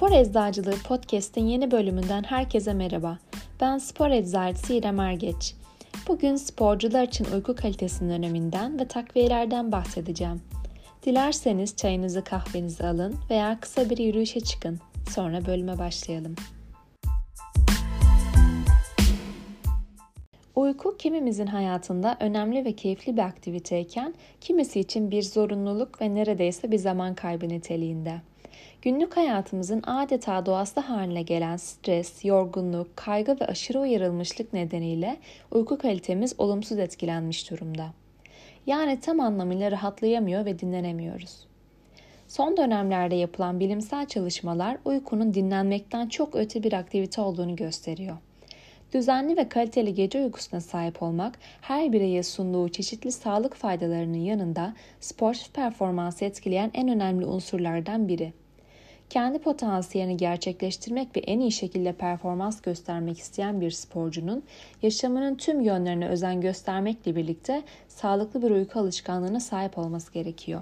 Spor Eczacılığı Podcast'in yeni bölümünden herkese merhaba. Ben spor eczacısı İrem Ergeç. Bugün sporcular için uyku kalitesinin öneminden ve takviyelerden bahsedeceğim. Dilerseniz çayınızı kahvenizi alın veya kısa bir yürüyüşe çıkın. Sonra bölüme başlayalım. Uyku kimimizin hayatında önemli ve keyifli bir aktiviteyken kimisi için bir zorunluluk ve neredeyse bir zaman kaybı niteliğinde. Günlük hayatımızın adeta doğası haline gelen stres, yorgunluk, kaygı ve aşırı uyarılmışlık nedeniyle uyku kalitemiz olumsuz etkilenmiş durumda. Yani tam anlamıyla rahatlayamıyor ve dinlenemiyoruz. Son dönemlerde yapılan bilimsel çalışmalar uykunun dinlenmekten çok öte bir aktivite olduğunu gösteriyor. Düzenli ve kaliteli gece uykusuna sahip olmak her bireye sunduğu çeşitli sağlık faydalarının yanında sportif performansı etkileyen en önemli unsurlardan biri kendi potansiyelini gerçekleştirmek ve en iyi şekilde performans göstermek isteyen bir sporcunun yaşamının tüm yönlerine özen göstermekle birlikte sağlıklı bir uyku alışkanlığına sahip olması gerekiyor.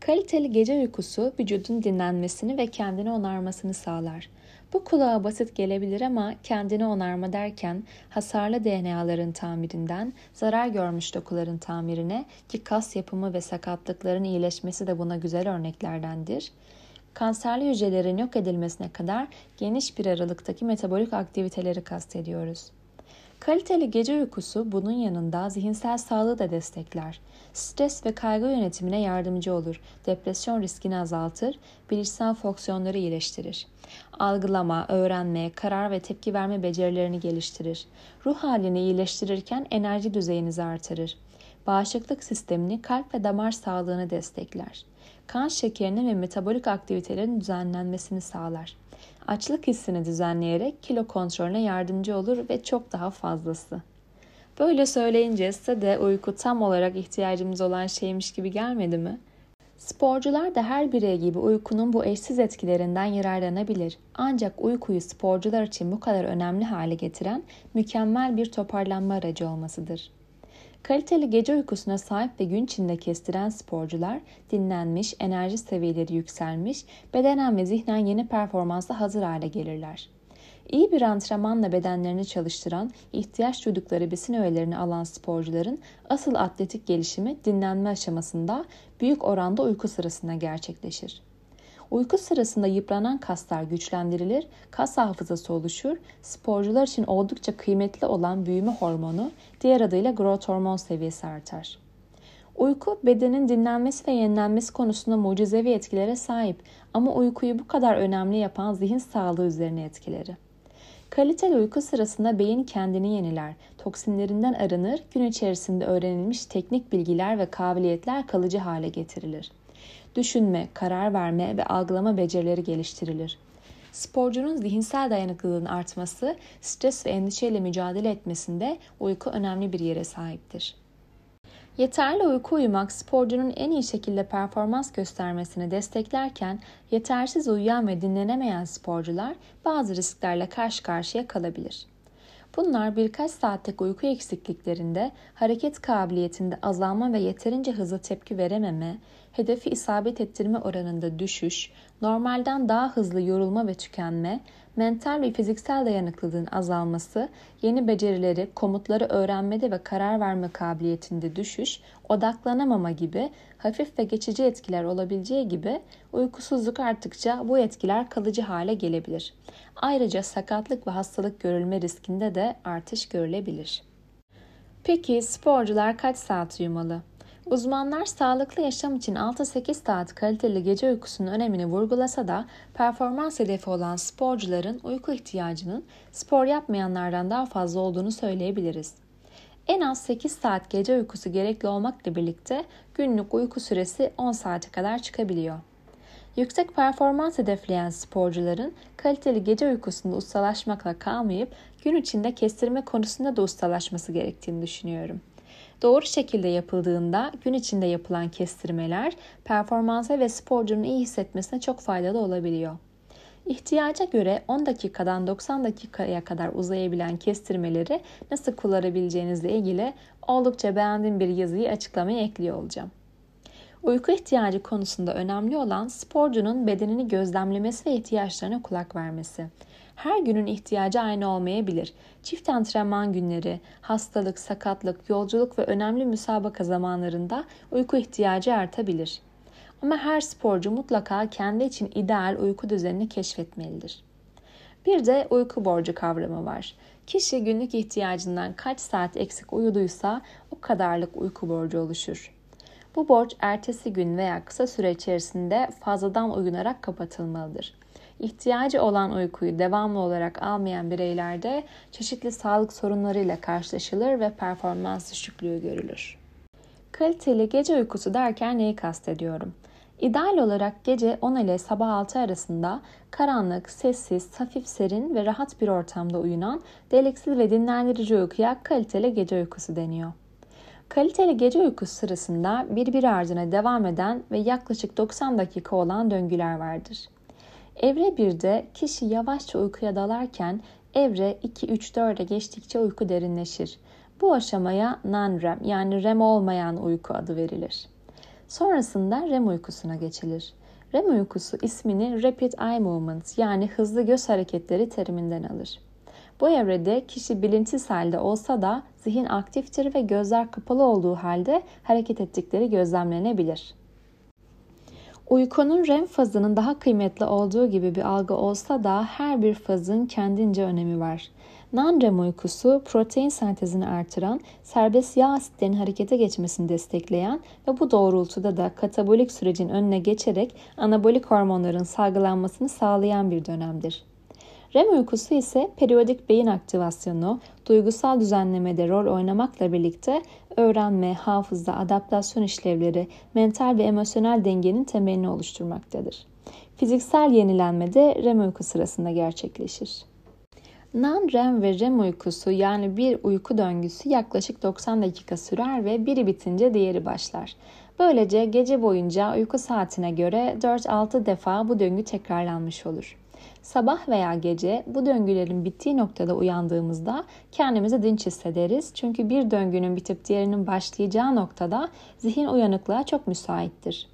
Kaliteli gece uykusu vücudun dinlenmesini ve kendini onarmasını sağlar. Bu kulağa basit gelebilir ama kendini onarma derken hasarlı DNA'ların tamirinden zarar görmüş dokuların tamirine ki kas yapımı ve sakatlıkların iyileşmesi de buna güzel örneklerdendir kanserli hücrelerin yok edilmesine kadar geniş bir aralıktaki metabolik aktiviteleri kastediyoruz. Kaliteli gece uykusu bunun yanında zihinsel sağlığı da destekler. Stres ve kaygı yönetimine yardımcı olur, depresyon riskini azaltır, bilişsel fonksiyonları iyileştirir. Algılama, öğrenme, karar ve tepki verme becerilerini geliştirir. Ruh halini iyileştirirken enerji düzeyinizi artırır. Bağışıklık sistemini, kalp ve damar sağlığını destekler kan şekerinin ve metabolik aktivitelerin düzenlenmesini sağlar. Açlık hissini düzenleyerek kilo kontrolüne yardımcı olur ve çok daha fazlası. Böyle söyleyince size de uyku tam olarak ihtiyacımız olan şeymiş gibi gelmedi mi? Sporcular da her birey gibi uykunun bu eşsiz etkilerinden yararlanabilir. Ancak uykuyu sporcular için bu kadar önemli hale getiren mükemmel bir toparlanma aracı olmasıdır. Kaliteli gece uykusuna sahip ve gün içinde kestiren sporcular dinlenmiş, enerji seviyeleri yükselmiş, bedenen ve zihnen yeni performansa hazır hale gelirler. İyi bir antrenmanla bedenlerini çalıştıran, ihtiyaç duydukları besin öğelerini alan sporcuların asıl atletik gelişimi dinlenme aşamasında büyük oranda uyku sırasında gerçekleşir. Uyku sırasında yıpranan kaslar güçlendirilir, kas hafızası oluşur, sporcular için oldukça kıymetli olan büyüme hormonu, diğer adıyla growth hormon seviyesi artar. Uyku bedenin dinlenmesi ve yenilenmesi konusunda mucizevi etkilere sahip ama uykuyu bu kadar önemli yapan zihin sağlığı üzerine etkileri. Kaliteli uyku sırasında beyin kendini yeniler, toksinlerinden arınır, gün içerisinde öğrenilmiş teknik bilgiler ve kabiliyetler kalıcı hale getirilir düşünme, karar verme ve algılama becerileri geliştirilir. Sporcunun zihinsel dayanıklılığın artması, stres ve endişeyle mücadele etmesinde uyku önemli bir yere sahiptir. Yeterli uyku uyumak sporcunun en iyi şekilde performans göstermesini desteklerken yetersiz uyuyan ve dinlenemeyen sporcular bazı risklerle karşı karşıya kalabilir. Bunlar birkaç saatlik uyku eksikliklerinde hareket kabiliyetinde azalma ve yeterince hızlı tepki verememe, hedefi isabet ettirme oranında düşüş, normalden daha hızlı yorulma ve tükenme, mental ve fiziksel dayanıklılığın azalması, yeni becerileri, komutları öğrenmede ve karar verme kabiliyetinde düşüş, odaklanamama gibi hafif ve geçici etkiler olabileceği gibi uykusuzluk arttıkça bu etkiler kalıcı hale gelebilir. Ayrıca sakatlık ve hastalık görülme riskinde de artış görülebilir. Peki sporcular kaç saat uyumalı? Uzmanlar sağlıklı yaşam için 6-8 saat kaliteli gece uykusunun önemini vurgulasa da performans hedefi olan sporcuların uyku ihtiyacının spor yapmayanlardan daha fazla olduğunu söyleyebiliriz. En az 8 saat gece uykusu gerekli olmakla birlikte günlük uyku süresi 10 saate kadar çıkabiliyor. Yüksek performans hedefleyen sporcuların kaliteli gece uykusunda ustalaşmakla kalmayıp gün içinde kestirme konusunda da ustalaşması gerektiğini düşünüyorum. Doğru şekilde yapıldığında gün içinde yapılan kestirmeler performansa ve sporcunun iyi hissetmesine çok faydalı olabiliyor. İhtiyaca göre 10 dakikadan 90 dakikaya kadar uzayabilen kestirmeleri nasıl kullanabileceğinizle ilgili oldukça beğendiğim bir yazıyı açıklamaya ekliyor olacağım. Uyku ihtiyacı konusunda önemli olan sporcunun bedenini gözlemlemesi ve ihtiyaçlarına kulak vermesi. Her günün ihtiyacı aynı olmayabilir. Çift antrenman günleri, hastalık, sakatlık, yolculuk ve önemli müsabaka zamanlarında uyku ihtiyacı artabilir. Ama her sporcu mutlaka kendi için ideal uyku düzenini keşfetmelidir. Bir de uyku borcu kavramı var. Kişi günlük ihtiyacından kaç saat eksik uyuduysa o kadarlık uyku borcu oluşur. Bu borç ertesi gün veya kısa süre içerisinde fazladan uyunarak kapatılmalıdır. İhtiyacı olan uykuyu devamlı olarak almayan bireylerde çeşitli sağlık sorunlarıyla karşılaşılır ve performans düşüklüğü görülür. Kaliteli gece uykusu derken neyi kastediyorum? İdeal olarak gece 10 ile sabah 6 arasında karanlık, sessiz, hafif serin ve rahat bir ortamda uyunan deliksiz ve dinlendirici uykuya kaliteli gece uykusu deniyor. Kaliteli gece uykusu sırasında birbiri ardına devam eden ve yaklaşık 90 dakika olan döngüler vardır. Evre 1'de kişi yavaşça uykuya dalarken evre 2-3-4'e geçtikçe uyku derinleşir. Bu aşamaya non-REM yani REM olmayan uyku adı verilir. Sonrasında REM uykusuna geçilir. REM uykusu ismini Rapid Eye Movement yani hızlı göz hareketleri teriminden alır. Bu evrede kişi bilinçsiz halde olsa da zihin aktiftir ve gözler kapalı olduğu halde hareket ettikleri gözlemlenebilir. Uykunun REM fazının daha kıymetli olduğu gibi bir algı olsa da her bir fazın kendince önemi var. Non-REM uykusu protein sentezini artıran, serbest yağ asitlerinin harekete geçmesini destekleyen ve bu doğrultuda da katabolik sürecin önüne geçerek anabolik hormonların salgılanmasını sağlayan bir dönemdir. REM uykusu ise periyodik beyin aktivasyonu, duygusal düzenlemede rol oynamakla birlikte öğrenme, hafıza, adaptasyon işlevleri, mental ve emosyonel dengenin temelini oluşturmaktadır. Fiziksel yenilenme de REM uyku sırasında gerçekleşir. Non-REM ve REM uykusu yani bir uyku döngüsü yaklaşık 90 dakika sürer ve biri bitince diğeri başlar. Böylece gece boyunca uyku saatine göre 4-6 defa bu döngü tekrarlanmış olur. Sabah veya gece bu döngülerin bittiği noktada uyandığımızda kendimizi dinç hissederiz. Çünkü bir döngünün bitip diğerinin başlayacağı noktada zihin uyanıklığa çok müsaittir.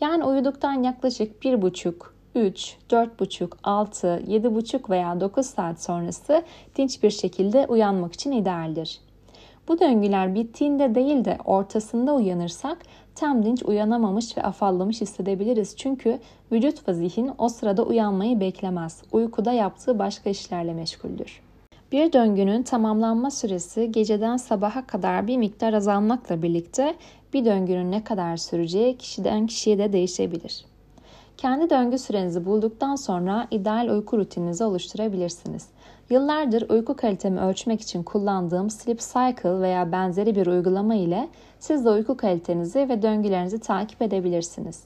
Yani uyuduktan yaklaşık bir buçuk, 3, 4,5, 6, 7,5 veya 9 saat sonrası dinç bir şekilde uyanmak için idealdir. Bu döngüler bittiğinde değil de ortasında uyanırsak tam dinç uyanamamış ve afallamış hissedebiliriz. Çünkü vücut ve zihin o sırada uyanmayı beklemez. Uykuda yaptığı başka işlerle meşguldür. Bir döngünün tamamlanma süresi geceden sabaha kadar bir miktar azalmakla birlikte bir döngünün ne kadar süreceği kişiden kişiye de değişebilir. Kendi döngü sürenizi bulduktan sonra ideal uyku rutininizi oluşturabilirsiniz. Yıllardır uyku kalitemi ölçmek için kullandığım Sleep Cycle veya benzeri bir uygulama ile siz de uyku kalitenizi ve döngülerinizi takip edebilirsiniz.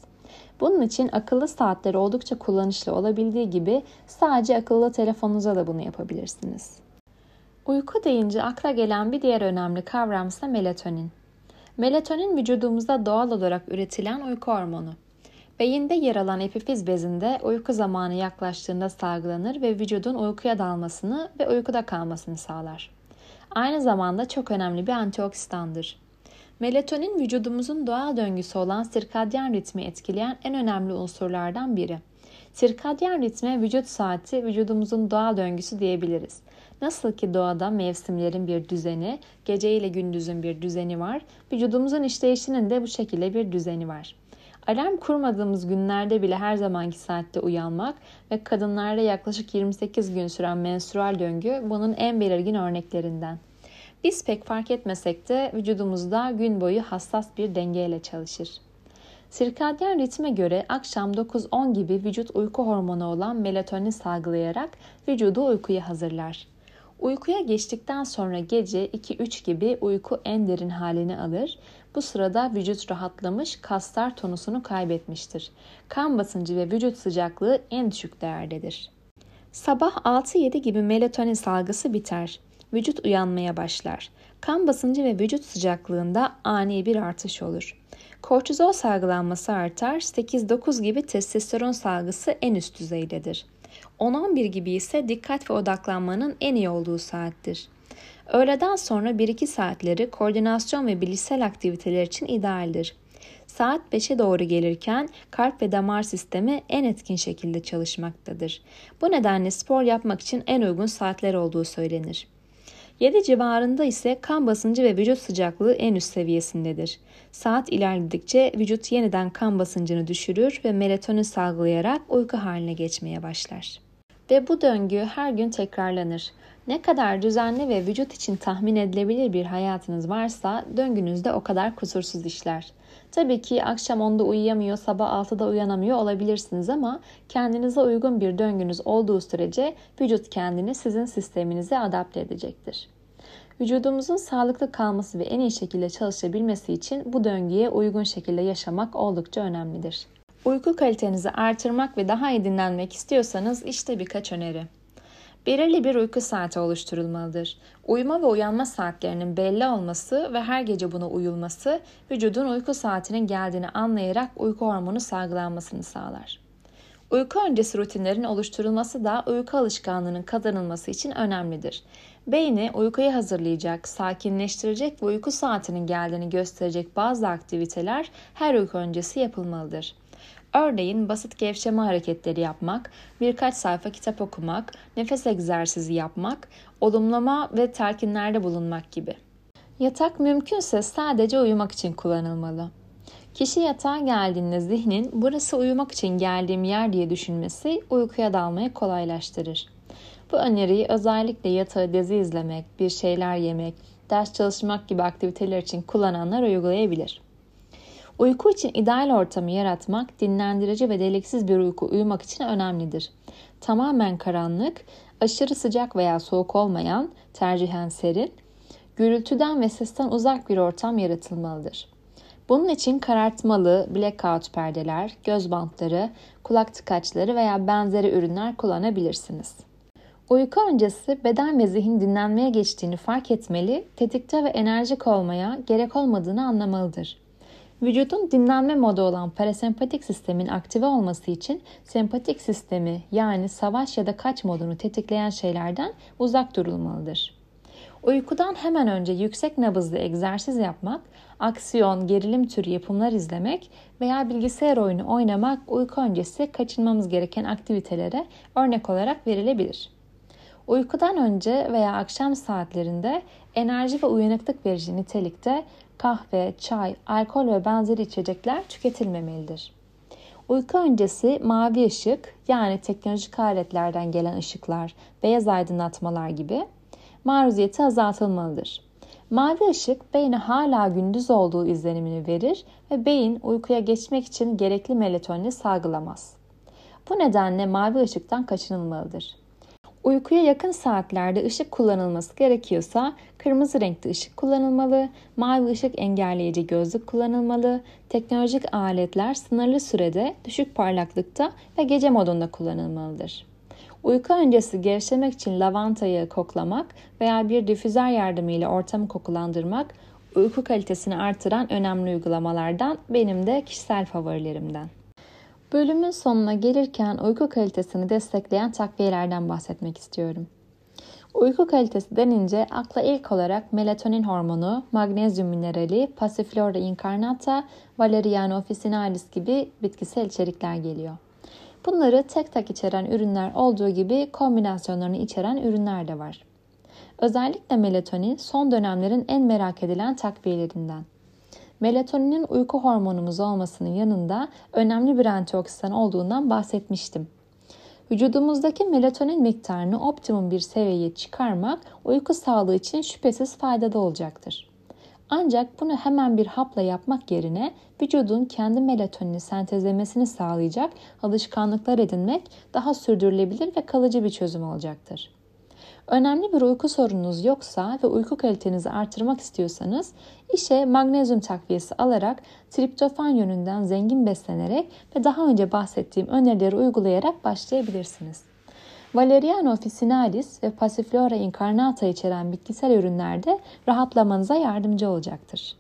Bunun için akıllı saatler oldukça kullanışlı olabildiği gibi sadece akıllı telefonunuza da bunu yapabilirsiniz. Uyku deyince akla gelen bir diğer önemli kavram ise melatonin. Melatonin vücudumuzda doğal olarak üretilen uyku hormonu. Beyinde yer alan epifiz bezinde uyku zamanı yaklaştığında salgılanır ve vücudun uykuya dalmasını ve uykuda kalmasını sağlar. Aynı zamanda çok önemli bir antioksidandır. Melatonin vücudumuzun doğal döngüsü olan sirkadyen ritmi etkileyen en önemli unsurlardan biri. Sirkadyen ritme vücut saati vücudumuzun doğal döngüsü diyebiliriz. Nasıl ki doğada mevsimlerin bir düzeni, gece ile gündüzün bir düzeni var, vücudumuzun işleyişinin de bu şekilde bir düzeni var. Alarm kurmadığımız günlerde bile her zamanki saatte uyanmak ve kadınlarda yaklaşık 28 gün süren menstrual döngü bunun en belirgin örneklerinden. Biz pek fark etmesek de vücudumuzda gün boyu hassas bir dengeyle çalışır. Sirkadyen ritme göre akşam 9-10 gibi vücut uyku hormonu olan melatonin salgılayarak vücudu uykuya hazırlar. Uykuya geçtikten sonra gece 2-3 gibi uyku en derin halini alır. Bu sırada vücut rahatlamış, kaslar tonusunu kaybetmiştir. Kan basıncı ve vücut sıcaklığı en düşük değerdedir. Sabah 6-7 gibi melatonin salgısı biter. Vücut uyanmaya başlar. Kan basıncı ve vücut sıcaklığında ani bir artış olur. Kortizol salgılanması artar, 8-9 gibi testosteron salgısı en üst düzeydedir. 10-11 gibi ise dikkat ve odaklanmanın en iyi olduğu saattir. Öğleden sonra 1-2 saatleri koordinasyon ve bilişsel aktiviteler için idealdir. Saat 5'e doğru gelirken kalp ve damar sistemi en etkin şekilde çalışmaktadır. Bu nedenle spor yapmak için en uygun saatler olduğu söylenir. 7 civarında ise kan basıncı ve vücut sıcaklığı en üst seviyesindedir. Saat ilerledikçe vücut yeniden kan basıncını düşürür ve melatonin salgılayarak uyku haline geçmeye başlar. Ve bu döngü her gün tekrarlanır. Ne kadar düzenli ve vücut için tahmin edilebilir bir hayatınız varsa döngünüzde o kadar kusursuz işler. Tabii ki akşam 10'da uyuyamıyor, sabah 6'da uyanamıyor olabilirsiniz ama kendinize uygun bir döngünüz olduğu sürece vücut kendini sizin sisteminize adapte edecektir. Vücudumuzun sağlıklı kalması ve en iyi şekilde çalışabilmesi için bu döngüye uygun şekilde yaşamak oldukça önemlidir. Uyku kalitenizi artırmak ve daha iyi dinlenmek istiyorsanız işte birkaç öneri. Belirli bir uyku saati oluşturulmalıdır. Uyuma ve uyanma saatlerinin belli olması ve her gece buna uyulması vücudun uyku saatinin geldiğini anlayarak uyku hormonu salgılanmasını sağlar. Uyku öncesi rutinlerin oluşturulması da uyku alışkanlığının kazanılması için önemlidir. Beyni uykuya hazırlayacak, sakinleştirecek ve uyku saatinin geldiğini gösterecek bazı aktiviteler her uyku öncesi yapılmalıdır. Örneğin basit gevşeme hareketleri yapmak, birkaç sayfa kitap okumak, nefes egzersizi yapmak, olumlama ve telkinlerde bulunmak gibi. Yatak mümkünse sadece uyumak için kullanılmalı. Kişi yatağa geldiğinde zihnin burası uyumak için geldiğim yer diye düşünmesi uykuya dalmayı kolaylaştırır. Bu öneriyi özellikle yatağı dizi izlemek, bir şeyler yemek, ders çalışmak gibi aktiviteler için kullananlar uygulayabilir. Uyku için ideal ortamı yaratmak, dinlendirici ve deliksiz bir uyku uyumak için önemlidir. Tamamen karanlık, aşırı sıcak veya soğuk olmayan, tercihen serin, gürültüden ve sesten uzak bir ortam yaratılmalıdır. Bunun için karartmalı blackout perdeler, göz bantları, kulak tıkaçları veya benzeri ürünler kullanabilirsiniz. Uyku öncesi beden ve zihin dinlenmeye geçtiğini fark etmeli, tetikte ve enerjik olmaya gerek olmadığını anlamalıdır. Vücudun dinlenme modu olan parasempatik sistemin aktive olması için sempatik sistemi yani savaş ya da kaç modunu tetikleyen şeylerden uzak durulmalıdır. Uykudan hemen önce yüksek nabızlı egzersiz yapmak, aksiyon, gerilim türü yapımlar izlemek veya bilgisayar oyunu oynamak uyku öncesi kaçınmamız gereken aktivitelere örnek olarak verilebilir. Uykudan önce veya akşam saatlerinde enerji ve uyanıklık verici nitelikte kahve, çay, alkol ve benzeri içecekler tüketilmemelidir. Uyku öncesi mavi ışık yani teknolojik aletlerden gelen ışıklar, beyaz aydınlatmalar gibi maruziyeti azaltılmalıdır. Mavi ışık beyne hala gündüz olduğu izlenimini verir ve beyin uykuya geçmek için gerekli melatonini salgılamaz. Bu nedenle mavi ışıktan kaçınılmalıdır. Uykuya yakın saatlerde ışık kullanılması gerekiyorsa kırmızı renkli ışık kullanılmalı, mavi ışık engelleyici gözlük kullanılmalı, teknolojik aletler sınırlı sürede düşük parlaklıkta ve gece modunda kullanılmalıdır. Uyku öncesi gevşemek için lavantayı koklamak veya bir difüzer yardımıyla ortamı kokulandırmak uyku kalitesini artıran önemli uygulamalardan benim de kişisel favorilerimden. Bölümün sonuna gelirken uyku kalitesini destekleyen takviyelerden bahsetmek istiyorum. Uyku kalitesi denince akla ilk olarak melatonin hormonu, magnezyum minerali, Passiflora incarnata, Valeriana officinalis gibi bitkisel içerikler geliyor. Bunları tek tek içeren ürünler olduğu gibi kombinasyonlarını içeren ürünler de var. Özellikle melatonin son dönemlerin en merak edilen takviyelerinden. Melatoninin uyku hormonumuz olmasının yanında önemli bir antioksidan olduğundan bahsetmiştim. Vücudumuzdaki melatonin miktarını optimum bir seviyeye çıkarmak uyku sağlığı için şüphesiz faydalı olacaktır. Ancak bunu hemen bir hapla yapmak yerine vücudun kendi melatonini sentezlemesini sağlayacak alışkanlıklar edinmek daha sürdürülebilir ve kalıcı bir çözüm olacaktır. Önemli bir uyku sorununuz yoksa ve uyku kalitenizi artırmak istiyorsanız işe magnezyum takviyesi alarak triptofan yönünden zengin beslenerek ve daha önce bahsettiğim önerileri uygulayarak başlayabilirsiniz. Valeriana officinalis ve Passiflora incarnata içeren bitkisel ürünlerde rahatlamanıza yardımcı olacaktır.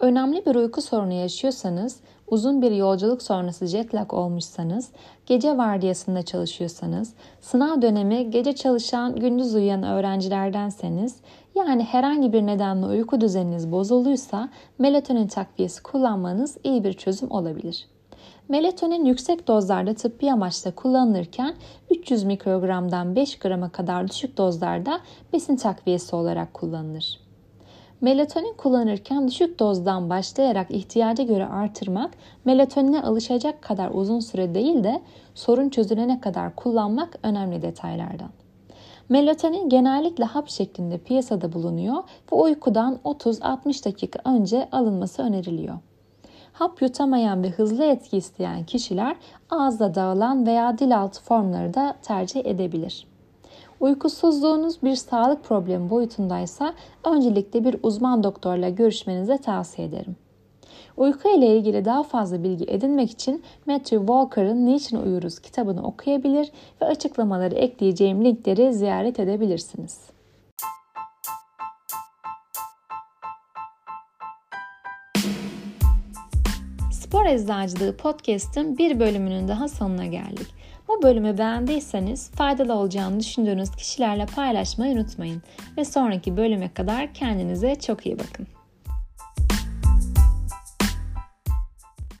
Önemli bir uyku sorunu yaşıyorsanız, uzun bir yolculuk sonrası jet lag olmuşsanız, gece vardiyasında çalışıyorsanız, sınav dönemi gece çalışan, gündüz uyuyan öğrencilerdenseniz, yani herhangi bir nedenle uyku düzeniniz bozulduysa melatonin takviyesi kullanmanız iyi bir çözüm olabilir. Melatonin yüksek dozlarda tıbbi amaçla kullanılırken 300 mikrogramdan 5 grama kadar düşük dozlarda besin takviyesi olarak kullanılır. Melatonin kullanırken düşük dozdan başlayarak ihtiyaca göre artırmak, melatonine alışacak kadar uzun süre değil de sorun çözülene kadar kullanmak önemli detaylardan. Melatonin genellikle hap şeklinde piyasada bulunuyor ve uykudan 30-60 dakika önce alınması öneriliyor. Hap yutamayan ve hızlı etki isteyen kişiler ağızda dağılan veya dil altı formları da tercih edebilir. Uykusuzluğunuz bir sağlık problemi boyutundaysa öncelikle bir uzman doktorla görüşmenizi tavsiye ederim. Uyku ile ilgili daha fazla bilgi edinmek için Matthew Walker'ın Niçin Uyuruz kitabını okuyabilir ve açıklamaları ekleyeceğim linkleri ziyaret edebilirsiniz. Spor Eczacılığı Podcast'ın bir bölümünün daha sonuna geldik. Bu bölümü beğendiyseniz faydalı olacağını düşündüğünüz kişilerle paylaşmayı unutmayın ve sonraki bölüme kadar kendinize çok iyi bakın.